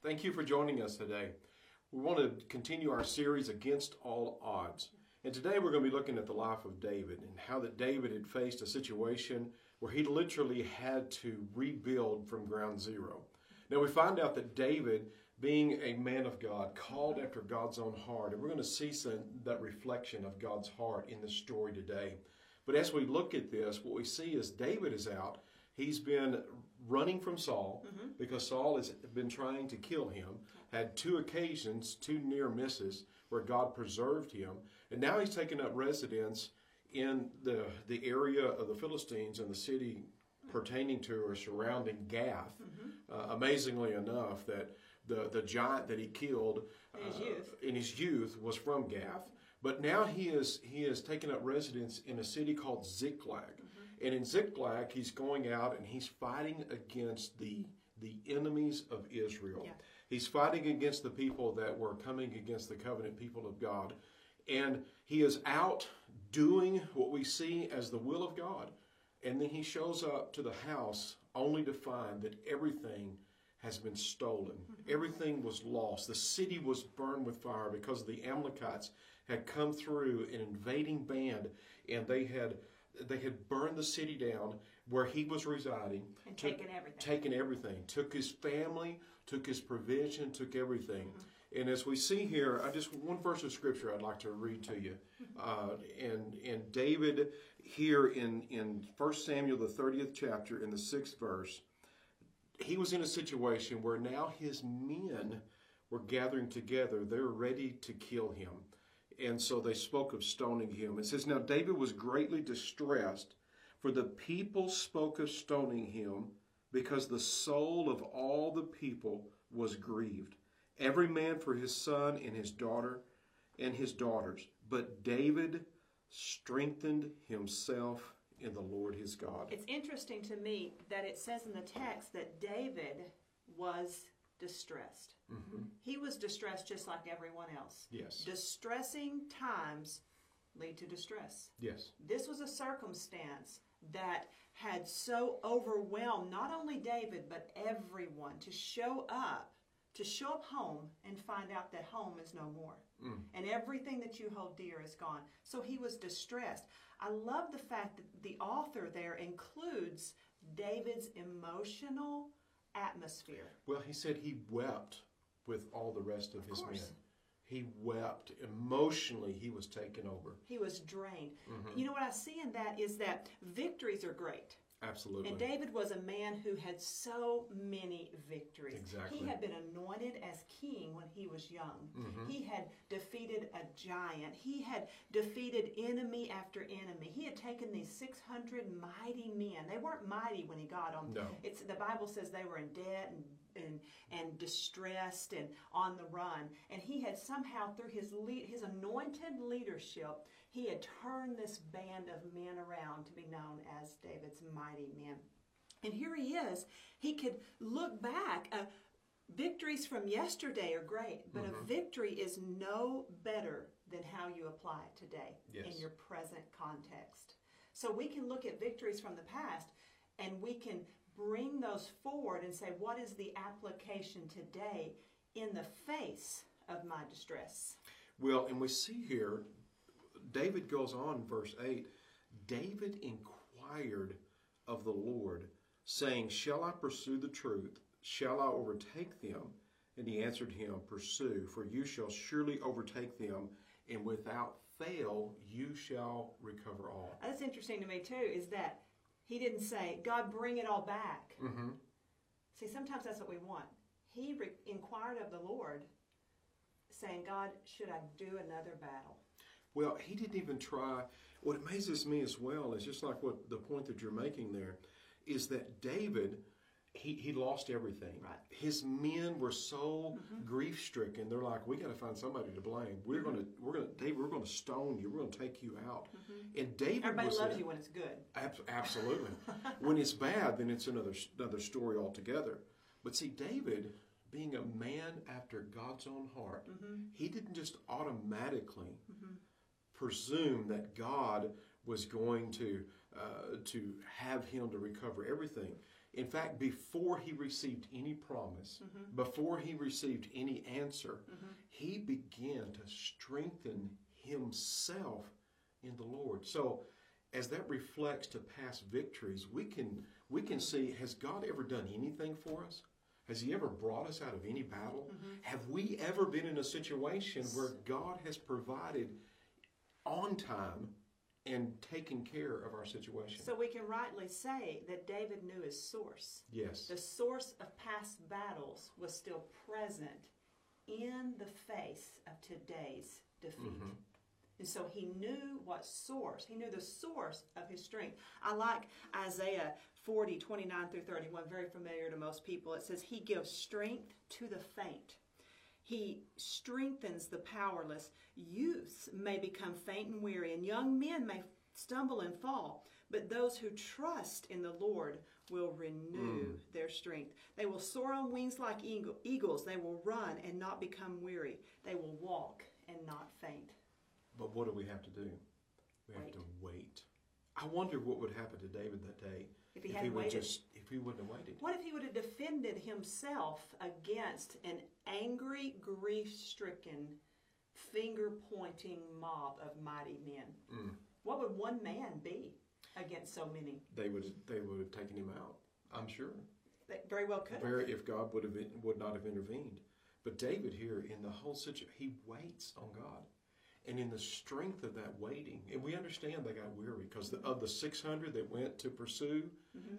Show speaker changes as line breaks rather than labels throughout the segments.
Thank you for joining us today. We want to continue our series Against All Odds. And today we're going to be looking at the life of David and how that David had faced a situation where he literally had to rebuild from ground zero. Now we find out that David, being a man of God, called after God's own heart, and we're going to see some, that reflection of God's heart in this story today. But as we look at this, what we see is David is out. He's been running from Saul
Mm-hmm.
because Saul has been trying to kill him. Had two occasions, two near misses, where God preserved him, and now he's taken up residence in the the area of the Philistines and the city pertaining to or surrounding Gath.
Mm-hmm.
Uh, amazingly enough, that the the giant that he killed
In his
uh,
youth.
in his youth was from Gath. But now he is he has taken up residence in a city called Ziklag.
Mm-hmm.
And in Ziklag, he's going out and he's fighting against the the enemies of Israel.
Yeah.
He's fighting against the people that were coming against the covenant people of God. And he is out doing what we see as the will of God. And then he shows up to the house only to find that everything has been stolen. Everything was lost. The city was burned with fire because the Amalekites had come through an invading band and they had they had burned the city down where he was residing
And
took-
taken everything.
taken everything took his family took his provision took everything. And as we see here i just one verse of scripture i'd like to read to you. Uh, and and david here in in 1 samuel the 30th chapter in the sixth verse he was in a situation where now his men were gathering together. They're ready to kill him and so they spoke of stoning him it says now david was greatly distressed for the people spoke of stoning him because the soul of all the people was grieved, every man for his son and his daughter and his daughters. But David strengthened himself in the Lord his God.
It's interesting to me that it says in the text that David was distressed.
Mhm.
He was distressed just like everyone else.
Yes.
Distressing times lead to distress.
Yes.
This was a circumstance that had so overwhelmed not only David but everyone to show up, to show up home and find out that home is no more.
Mm.
And everything that you hold dear is gone. So he was distressed. I love the fact that the author there includes David's emotional atmosphere.
Well, he said he wept with all the rest of,
Of
his
course.
men. He wept. Emotionally, he was taken over.
He was drained.
Mhm.
You know what I see in that is that victories are great.
Absolutely.
And David was a man who had so many victories.
Exactly.
He had been anointed as king when he was young.
Mhm.
He had defeated a giant. He had defeated enemy after enemy. He had taken these 600 mighty men. They weren't mighty when he got them.
No.
It's the Bible says they were in debt and and, and distressed and on the run. And he had somehow, through his lead, his anointed leadership, he had turned this band of men around to be known as David's mighty men. And here he is. He could look back. Uh, victories from yesterday are great, but a
Mhm.
victory is no better than how you apply it today
Yes.
in your present context. So we can look at victories from the past and we can bring those forward and say, what is the application today in the face of my distress?
Well, and we see here, David goes on, verse 8 David inquired of the Lord, saying, Shall I pursue the truth? Shall I overtake them? And he answered him, Pursue, for you shall surely overtake them, and without fail you shall recover all.
That's interesting to me too, is that he didn't say, God, bring it all back.
Mm-hmm.
See, sometimes that's what we want. He re- inquired of the Lord, saying, God, should I do another battle?
Well, he didn't even try. What amazes me as well is just like what the point that you're making there is that David, he, he lost everything.
Right.
His men were so mm-hmm. grief stricken. They're like, we got to find somebody to blame. We're gonna, mm-hmm. we're gonna, David, we're gonna stone you. We're gonna take you out. Mm-hmm. And David
Everybody
was
loves
in-
you when it's good.
Abs- absolutely. when it's bad, then it's another another story altogether. But see, David, being a man after God's own heart, he didn't just automatically presume that God was going to uh, to have him to recover everything. In fact, before he received any promise, mm-hmm. before he received any answer, mm-hmm. he began to strengthen himself in the Lord. So, as that reflects to past victories, we can we can see has God ever done anything for us? Has he ever brought us out of any battle? Mm-hmm. Have we ever been in a situation where God has provided on time and taking care of our situation?
So we can rightly say that David knew his source.
yes.
The source of past battles was still present in the face of today's defeat. Mm-hmm. And so he knew what source, he knew the source of his strength. I like Isaiah 40, 29 through 31, very familiar to most people. It says, He gives strength to the faint. He strengthens the powerless. Youths may become faint and weary, and young men may stumble and fall. But those who trust in the Lord will renew hmm. their strength. They will soar on wings like eagles. They will run and not become weary. They will walk and not faint.
But what do we have to do? We have
Wait.
to wait. I wonder what would happen to David that day
If he hadn't
would just if he wouldn't have waited.
What if he would have defended himself against an angry, grief stricken, finger pointing mob of mighty men? Mm. What would one man be against so many?
They would they would have taken him out. I'm sure.
They very well could.
Very, if God would have would not have intervened. But David here in the whole situation, he waits on God. And in the strength of that waiting, and we understand they got weary because of the 600 that went to pursue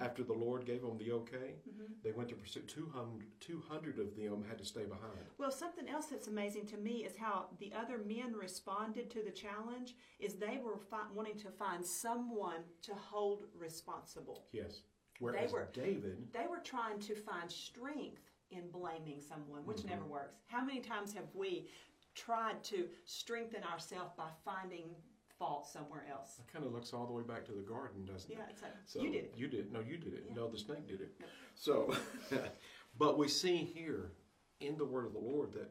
after the Lord gave them the okay, they went to pursue. 200, 200 of them had to stay behind.
Well, something else that's amazing to me is how the other men responded to the challenge. Is they were fi- wanting to find someone to hold responsible.
Yes. Whereas
were-
David,
They were trying to find strength in blaming someone, which
Mm-hmm.
never works. How many times have we tried to strengthen ourselves by finding fault somewhere else?
it kind of looks all the way back to the garden, doesn't it?
Yeah, it's like,
So
you did it.
You did. No, you did it.
Yeah.
No, the snake did it. So, but we see here in the word of the Lord that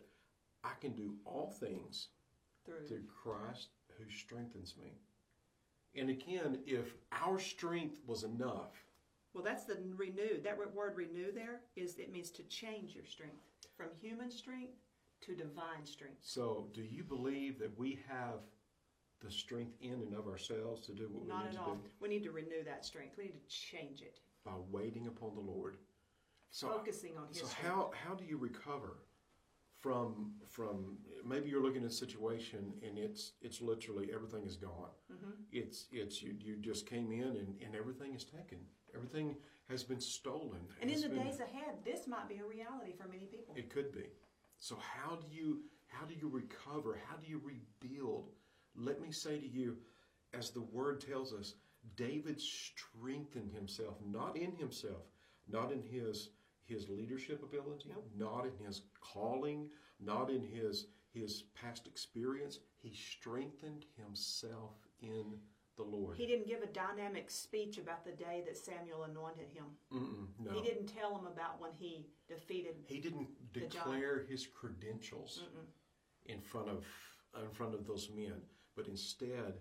I can do all things
Through.
through Christ who strengthens me. And again, if our strength was enough,
Well, that's the renew. That word renew there is it means to change your strength from human strength to divine strength.
so do you believe that we have the strength in and of ourselves to do what we
Not
need
at
to
all.
do
We need to renew that strength. We need to change it,
by waiting upon the Lord? So,
focusing on His
So
strength.
how how do you recover from from maybe you're looking at a situation and it's it's literally everything is gone.
Mm-hmm.
It's it's you you just came in and, and everything is taken. Everything has been stolen.
And in the
been-
days ahead, this might be a reality for many people.
it could be. So how do you how do you recover? How do you rebuild? Let me say to you, as the word tells us, David strengthened himself, not in himself, not in his his leadership ability,
Nope.
not in his calling, not in his his past experience. He strengthened himself in the Lord.
He didn't give a dynamic speech about the day that Samuel anointed him.
No.
He didn't tell him about when he defeated.
He didn't
giant.
declare his credentials in front of in front of those men, but instead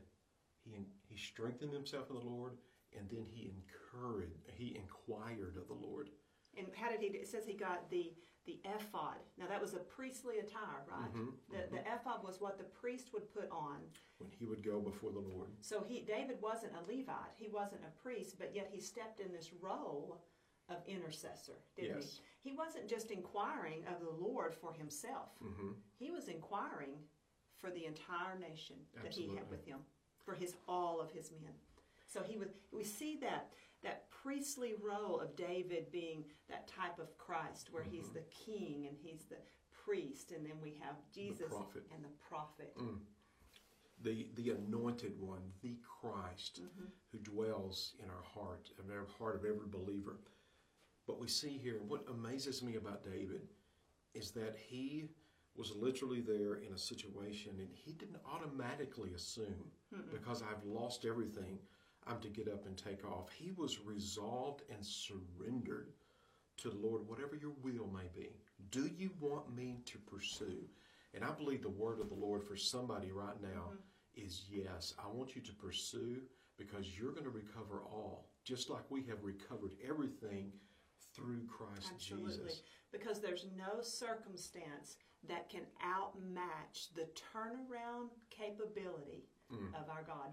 he he strengthened himself in the Lord, and then he encouraged he inquired of the Lord.
And how did he? It says he got the the ephod. Now that was a priestly attire, right?
Mhm,
The the ephod was what the priest would put on.
When he would go before the Lord,
So he David wasn't a Levite. He wasn't a priest, but yet he stepped in this role of intercessor, didn't
Yes.
he? He wasn't just inquiring of the Lord for himself.
hmm
He was inquiring for the entire nation that he had with him, for his all of his men. So he was. We see that that priestly role of David being that type of Christ, where he's
Mm-hmm.
the king and he's the priest, and then we have Jesus
prophet.
and the prophet.
Mm. the the anointed one, the Christ,
Mm-hmm.
who dwells in our heart, in the heart of every believer. But we see here, what amazes me about David is that he was literally there in a situation and he didn't automatically assume because I've lost everything, I'm to get up and take off. He was resolved and surrendered to the Lord, whatever your will may be. Do you want me to pursue? And I believe the word of the Lord for somebody right now is yes. I want you to pursue because you're going to recover all. just like we have recovered everything through Christ
Absolutely.
Jesus.
Because there's no circumstance that can outmatch the turnaround capability
Mm.
of our God.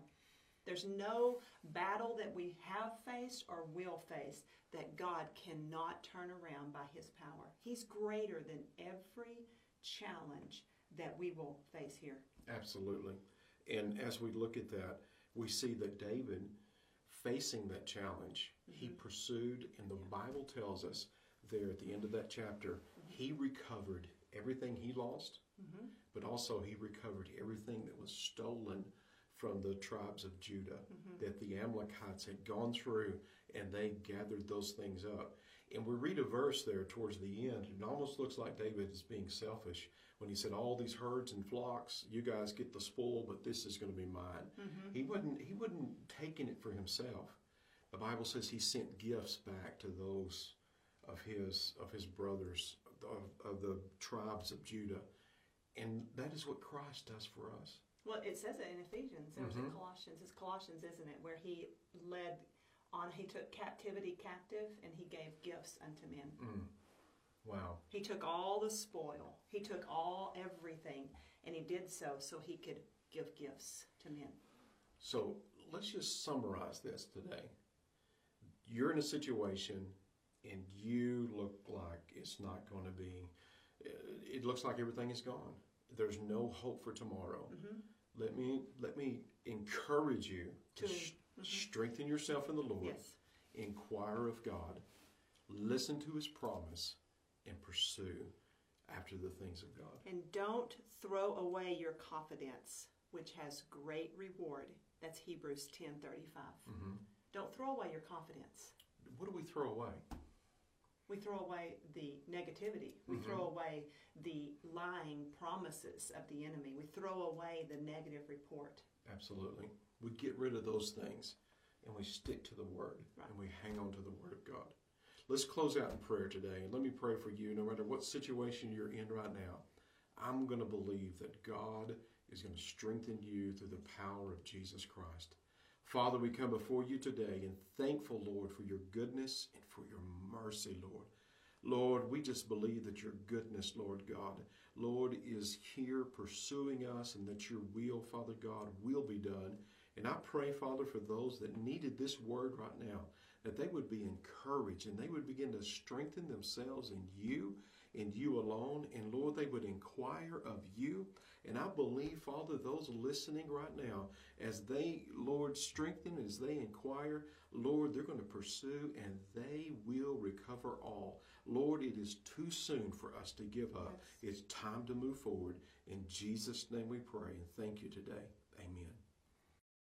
There's no battle that we have faced or will face that God cannot turn around by His power. He's greater than every challenge that we will face here.
Absolutely. And as we look at that, we see that David, facing that challenge, he mm-hmm. pursued, and the Bible tells us there at the end of that chapter, mm-hmm. he recovered everything he lost, mm-hmm. but also he recovered everything that was stolen from the tribes of Judah mm-hmm. that the Amalekites had gone through and they gathered those things up. And we read a verse there towards the end. It almost looks like David is being selfish when he said, "All these herds and flocks, you guys get the spoil, but this is going to be mine." Mm-hmm. He wasn't. He wasn't taking it for himself. The Bible says he sent gifts back to those of his of his brothers of, of the tribes of Judah, and that is what Christ does for us.
Well, it says it in Ephesians. It was in
Mhm.
Colossians. It's Colossians, isn't it? Where he led on, he took captivity captive and he gave gifts unto men.
Mm. Wow.
He took all the spoil. He took all everything, and he did so so he could give gifts to men.
So let's just summarize this today. You're in a situation and you look like it's not going to be, it looks like everything is gone. There's no hope for tomorrow. Let me let me encourage you to
To-
sh- strengthen yourself in the Lord.
Yes.
Inquire of God, listen to His promise, and pursue after the things of God.
And don't throw away your confidence, which has great reward. That's Hebrews 10:35.
Mhm.
Don't throw away your confidence.
What do we throw away?
We throw away the negativity. We
Mhm.
throw away the lying promises of the enemy. We throw away the negative report.
Absolutely. We get rid of those things and we stick to the Word
Right.
and we hang on to the Word of God. Let's close out in prayer today. And let me pray for you, no matter what situation you're in right now. I'm going to believe that God is going to strengthen you through the power of Jesus Christ. Father, we come before you today and thankful, Lord, for your goodness and for your mercy, Lord. Lord, we just believe that your goodness, Lord God, Lord, is here pursuing us and that your will, Father God, will be done. And I pray, Father, for those that needed this word right now, that they would be encouraged and they would begin to strengthen themselves in you, in you alone. And Lord, they would inquire of you. And I believe, Father, those listening right now, as they, Lord, strengthen, as they inquire, Lord, they're going to pursue and they will recover all. Lord, it is too soon for us to give up. It's time to move forward. In Jesus' name we pray and thank you today.